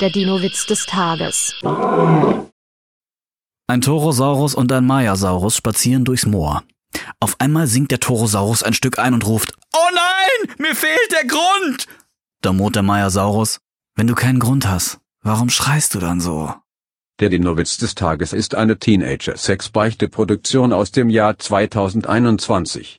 Der Dino-Witz des Tages. Ein Torosaurus und ein Mayasaurus spazieren durchs Moor. Auf einmal sinkt der Torosaurus ein Stück ein und ruft, Oh nein, mir fehlt der Grund! Da murrt der Mayasaurus, wenn du keinen Grund hast, warum schreist du dann so? Der Dino-Witz des Tages ist eine Teenager-Sex-Beichte-Produktion aus dem Jahr 2021.